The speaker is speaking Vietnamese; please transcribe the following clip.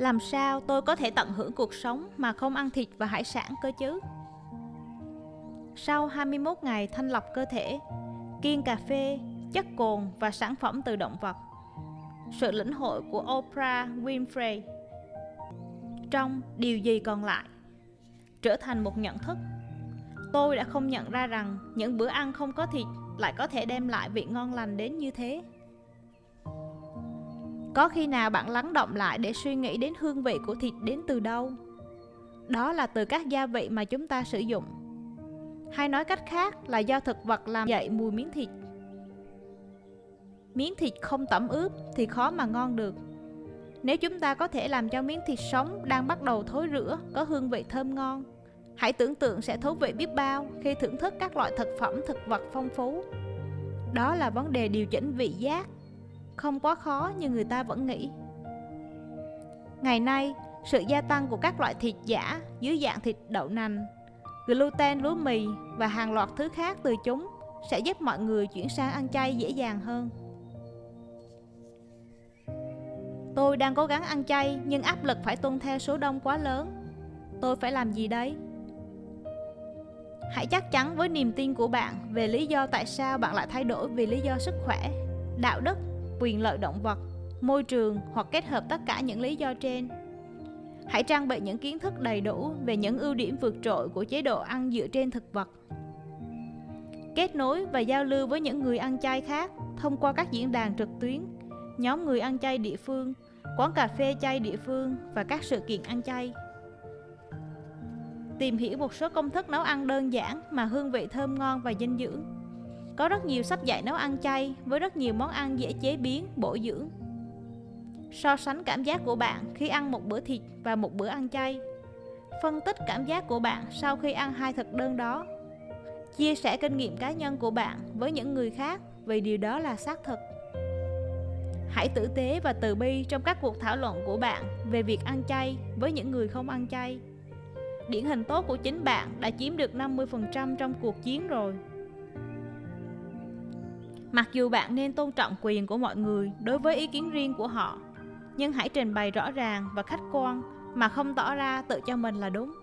Làm sao tôi có thể tận hưởng cuộc sống mà không ăn thịt và hải sản cơ chứ? Sau 21 ngày thanh lọc cơ thể, kiêng cà phê, chất cồn và sản phẩm từ động vật. Sự lĩnh hội của Oprah Winfrey. Trong điều gì còn lại? Trở thành một nhận thức. Tôi đã không nhận ra rằng những bữa ăn không có thịt lại có thể đem lại vị ngon lành đến như thế. Có khi nào bạn lắng động lại để suy nghĩ đến hương vị của thịt đến từ đâu? Đó là từ các gia vị mà chúng ta sử dụng. Hay nói cách khác là do thực vật làm dậy mùi miếng thịt. Miếng thịt không tẩm ướp thì khó mà ngon được. Nếu chúng ta có thể làm cho miếng thịt sống đang bắt đầu thối rữa có hương vị thơm ngon, hãy tưởng tượng sẽ thú vị biết bao khi thưởng thức các loại thực phẩm thực vật phong phú. Đó là vấn đề điều chỉnh vị giác không quá khó như người ta vẫn nghĩ. Ngày nay, sự gia tăng của các loại thịt giả dưới dạng thịt đậu nành, gluten lúa mì và hàng loạt thứ khác từ chúng sẽ giúp mọi người chuyển sang ăn chay dễ dàng hơn. Tôi đang cố gắng ăn chay nhưng áp lực phải tuân theo số đông quá lớn. Tôi phải làm gì đấy? Hãy chắc chắn với niềm tin của bạn về lý do tại sao bạn lại thay đổi vì lý do sức khỏe, đạo đức quyền lợi động vật, môi trường hoặc kết hợp tất cả những lý do trên. Hãy trang bị những kiến thức đầy đủ về những ưu điểm vượt trội của chế độ ăn dựa trên thực vật. Kết nối và giao lưu với những người ăn chay khác thông qua các diễn đàn trực tuyến, nhóm người ăn chay địa phương, quán cà phê chay địa phương và các sự kiện ăn chay. Tìm hiểu một số công thức nấu ăn đơn giản mà hương vị thơm ngon và dinh dưỡng có rất nhiều sách dạy nấu ăn chay với rất nhiều món ăn dễ chế biến, bổ dưỡng. So sánh cảm giác của bạn khi ăn một bữa thịt và một bữa ăn chay. Phân tích cảm giác của bạn sau khi ăn hai thực đơn đó. Chia sẻ kinh nghiệm cá nhân của bạn với những người khác vì điều đó là xác thực. Hãy tử tế và từ bi trong các cuộc thảo luận của bạn về việc ăn chay với những người không ăn chay. Điển hình tốt của chính bạn đã chiếm được 50% trong cuộc chiến rồi. Mặc dù bạn nên tôn trọng quyền của mọi người đối với ý kiến riêng của họ, nhưng hãy trình bày rõ ràng và khách quan mà không tỏ ra tự cho mình là đúng.